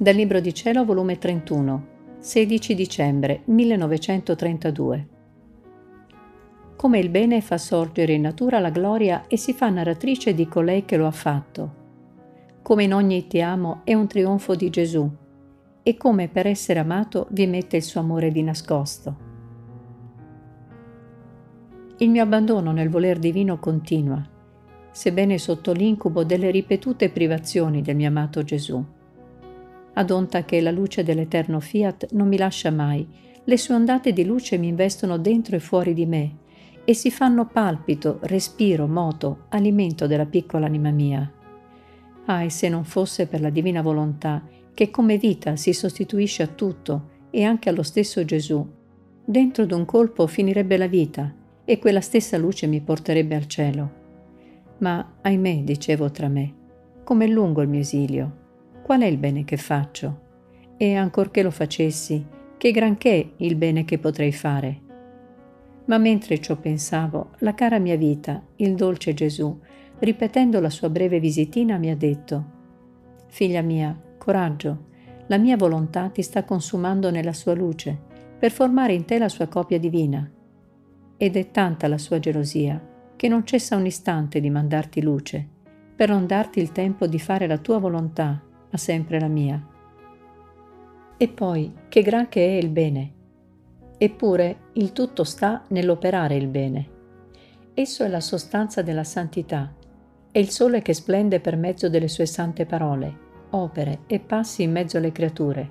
Dal Libro di Cielo, volume 31, 16 dicembre 1932. Come il bene fa sorgere in natura la gloria e si fa narratrice di colei che lo ha fatto. Come in ogni ti amo è un trionfo di Gesù e come per essere amato vi mette il suo amore di nascosto. Il mio abbandono nel voler divino continua, sebbene sotto l'incubo delle ripetute privazioni del mio amato Gesù ad onta che la luce dell'eterno fiat non mi lascia mai, le sue ondate di luce mi investono dentro e fuori di me e si fanno palpito, respiro, moto, alimento della piccola anima mia. Ah, e se non fosse per la divina volontà, che come vita si sostituisce a tutto e anche allo stesso Gesù, dentro d'un colpo finirebbe la vita e quella stessa luce mi porterebbe al cielo. Ma, ahimè, dicevo tra me, com'è lungo il mio esilio, qual è il bene che faccio? E ancorché lo facessi, che granché il bene che potrei fare? Ma mentre ciò pensavo, la cara mia vita, il dolce Gesù, ripetendo la sua breve visitina, mi ha detto, Figlia mia, coraggio, la mia volontà ti sta consumando nella sua luce, per formare in te la sua copia divina. Ed è tanta la sua gelosia, che non cessa un istante di mandarti luce, per non darti il tempo di fare la tua volontà ma sempre la mia. E poi, che gran che è il bene. Eppure il tutto sta nell'operare il bene. Esso è la sostanza della santità, è il sole che splende per mezzo delle sue sante parole, opere e passi in mezzo alle creature,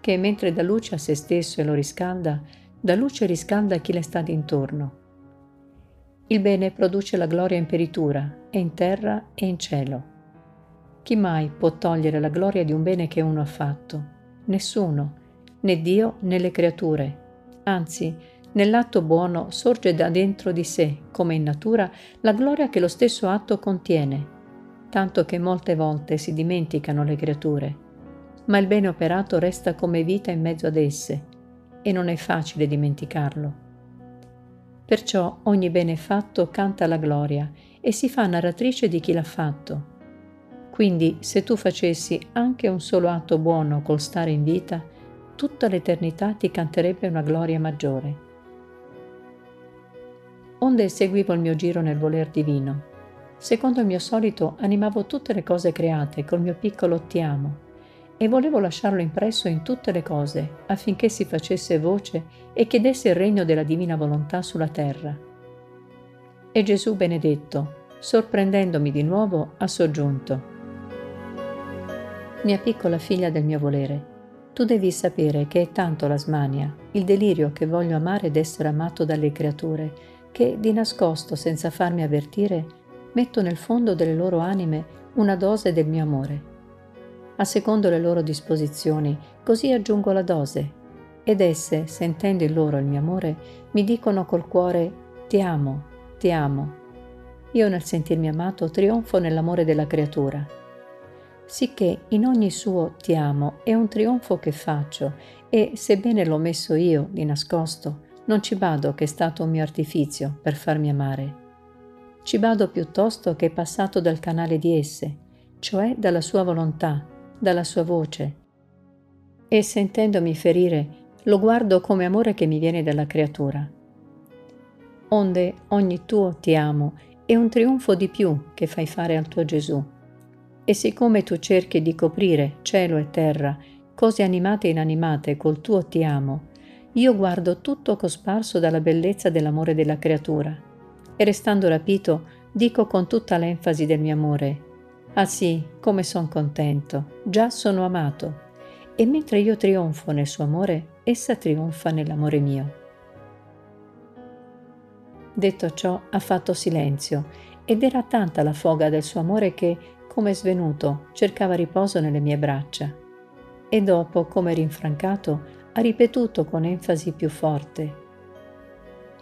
che mentre dà luce a se stesso e lo riscalda, dà luce e riscalda chi le sta d'intorno. Il bene produce la gloria in peritura, e in terra e in cielo chi mai può togliere la gloria di un bene che uno ha fatto? Nessuno, né Dio né le creature. Anzi, nell'atto buono sorge da dentro di sé, come in natura, la gloria che lo stesso atto contiene, tanto che molte volte si dimenticano le creature. Ma il bene operato resta come vita in mezzo ad esse, e non è facile dimenticarlo. Perciò ogni bene fatto canta la gloria e si fa narratrice di chi l'ha fatto quindi se tu facessi anche un solo atto buono col stare in vita, tutta l'eternità ti canterebbe una gloria maggiore. Onde seguivo il mio giro nel voler divino. Secondo il mio solito animavo tutte le cose create col mio piccolo ti amo e volevo lasciarlo impresso in tutte le cose affinché si facesse voce e chiedesse il regno della divina volontà sulla terra. E Gesù benedetto, sorprendendomi di nuovo, ha soggiunto mia piccola figlia del mio volere, tu devi sapere che è tanto la smania, il delirio che voglio amare ed essere amato dalle creature, che di nascosto, senza farmi avvertire, metto nel fondo delle loro anime una dose del mio amore. A secondo le loro disposizioni, così aggiungo la dose, ed esse, sentendo in loro il mio amore, mi dicono col cuore ti amo, ti amo. Io nel sentirmi amato trionfo nell'amore della creatura sicché in ogni suo ti amo è un trionfo che faccio e, sebbene l'ho messo io di nascosto, non ci bado che è stato un mio artifizio per farmi amare. Ci bado piuttosto che è passato dal canale di esse, cioè dalla sua volontà, dalla sua voce. E sentendomi ferire, lo guardo come amore che mi viene dalla creatura. Onde ogni tuo ti amo è un trionfo di più che fai fare al tuo Gesù e siccome tu cerchi di coprire cielo e terra, cose animate e inanimate col tuo ti amo, io guardo tutto cosparso dalla bellezza dell'amore della creatura. E restando rapito, dico con tutta l'enfasi del mio amore, Ah sì, come son contento, già sono amato. E mentre io trionfo nel suo amore, essa trionfa nell'amore mio. Detto ciò, ha fatto silenzio, ed era tanta la foga del suo amore che, come svenuto, cercava riposo nelle mie braccia. E dopo, come rinfrancato, ha ripetuto con enfasi più forte.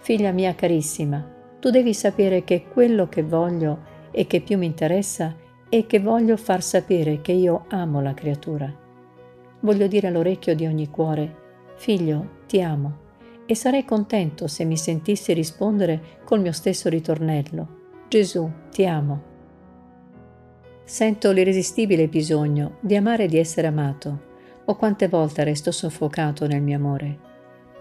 Figlia mia carissima, tu devi sapere che quello che voglio e che più mi interessa è che voglio far sapere che io amo la creatura. Voglio dire all'orecchio di ogni cuore, figlio, ti amo, e sarei contento se mi sentissi rispondere col mio stesso ritornello, Gesù, ti amo Sento l'irresistibile bisogno di amare e di essere amato. O quante volte resto soffocato nel mio amore.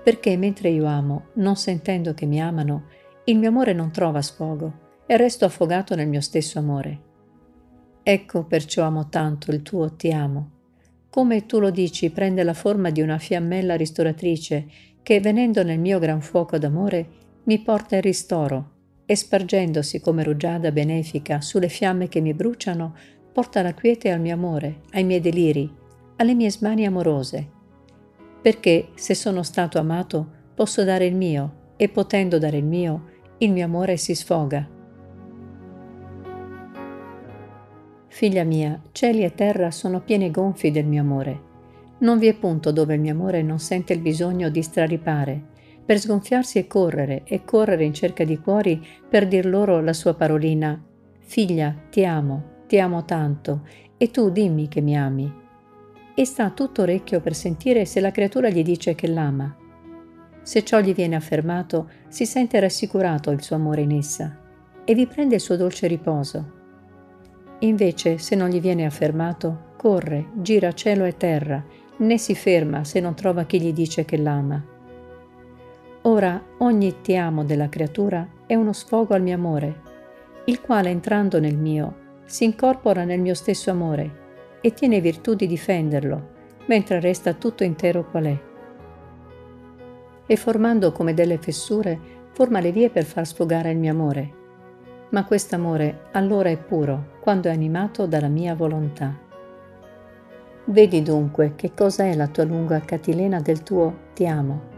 Perché mentre io amo, non sentendo che mi amano, il mio amore non trova sfogo e resto affogato nel mio stesso amore. Ecco perciò amo tanto il tuo ti amo. Come tu lo dici, prende la forma di una fiammella ristoratrice che, venendo nel mio gran fuoco d'amore, mi porta il ristoro e spargendosi come rugiada benefica sulle fiamme che mi bruciano, porta la quiete al mio amore, ai miei deliri, alle mie smanie amorose. Perché se sono stato amato, posso dare il mio, e potendo dare il mio, il mio amore si sfoga. Figlia mia, cieli e terra sono pieni gonfi del mio amore. Non vi è punto dove il mio amore non sente il bisogno di straripare, per sgonfiarsi e correre, e correre in cerca di cuori per dir loro la sua parolina Figlia, ti amo, ti amo tanto, e tu dimmi che mi ami. E sta tutto orecchio per sentire se la creatura gli dice che l'ama. Se ciò gli viene affermato, si sente rassicurato il suo amore in essa, e vi prende il suo dolce riposo. Invece, se non gli viene affermato, corre, gira cielo e terra, né si ferma se non trova chi gli dice che l'ama Ora ogni ti amo della creatura è uno sfogo al mio amore, il quale entrando nel mio si incorpora nel mio stesso amore e tiene virtù di difenderlo, mentre resta tutto intero qual è. E formando come delle fessure, forma le vie per far sfogare il mio amore. Ma quest'amore allora è puro, quando è animato dalla mia volontà. Vedi dunque che cosa è la tua lunga catilena del tuo ti amo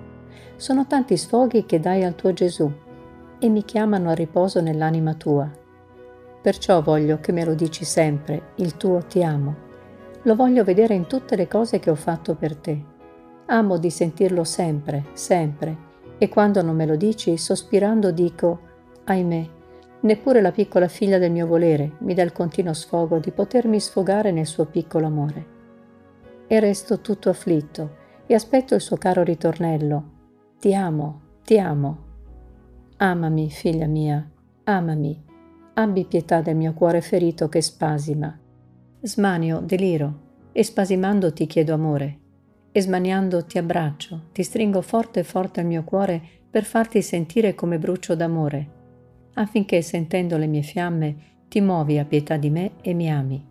sono tanti sfoghi che dai al tuo Gesù e mi chiamano a riposo nell'anima tua. Perciò voglio che me lo dici sempre, il tuo ti amo. Lo voglio vedere in tutte le cose che ho fatto per te. Amo di sentirlo sempre, sempre, e quando non me lo dici, sospirando dico, ahimè, neppure la piccola figlia del mio volere mi dà il continuo sfogo di potermi sfogare nel suo piccolo amore. E resto tutto afflitto e aspetto il suo caro ritornello, ti amo, ti amo. Amami, figlia mia, amami. Abbi pietà del mio cuore ferito che spasima. Smanio, deliro, e spasimando ti chiedo amore. E smaniando ti abbraccio, ti stringo forte forte al mio cuore per farti sentire come brucio d'amore, affinché sentendo le mie fiamme ti muovi a pietà di me e mi ami.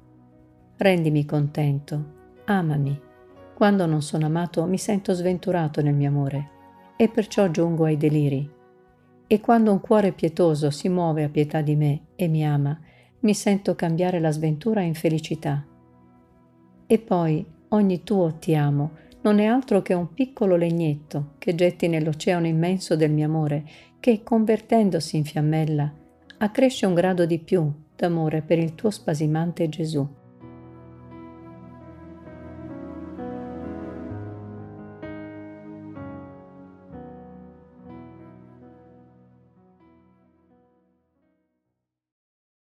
Rendimi contento, amami. Quando non sono amato mi sento sventurato nel mio amore e perciò giungo ai deliri. E quando un cuore pietoso si muove a pietà di me e mi ama, mi sento cambiare la sventura in felicità. E poi ogni tuo ti amo non è altro che un piccolo legnetto che getti nell'oceano immenso del mio amore, che, convertendosi in fiammella, accresce un grado di più d'amore per il tuo spasimante Gesù.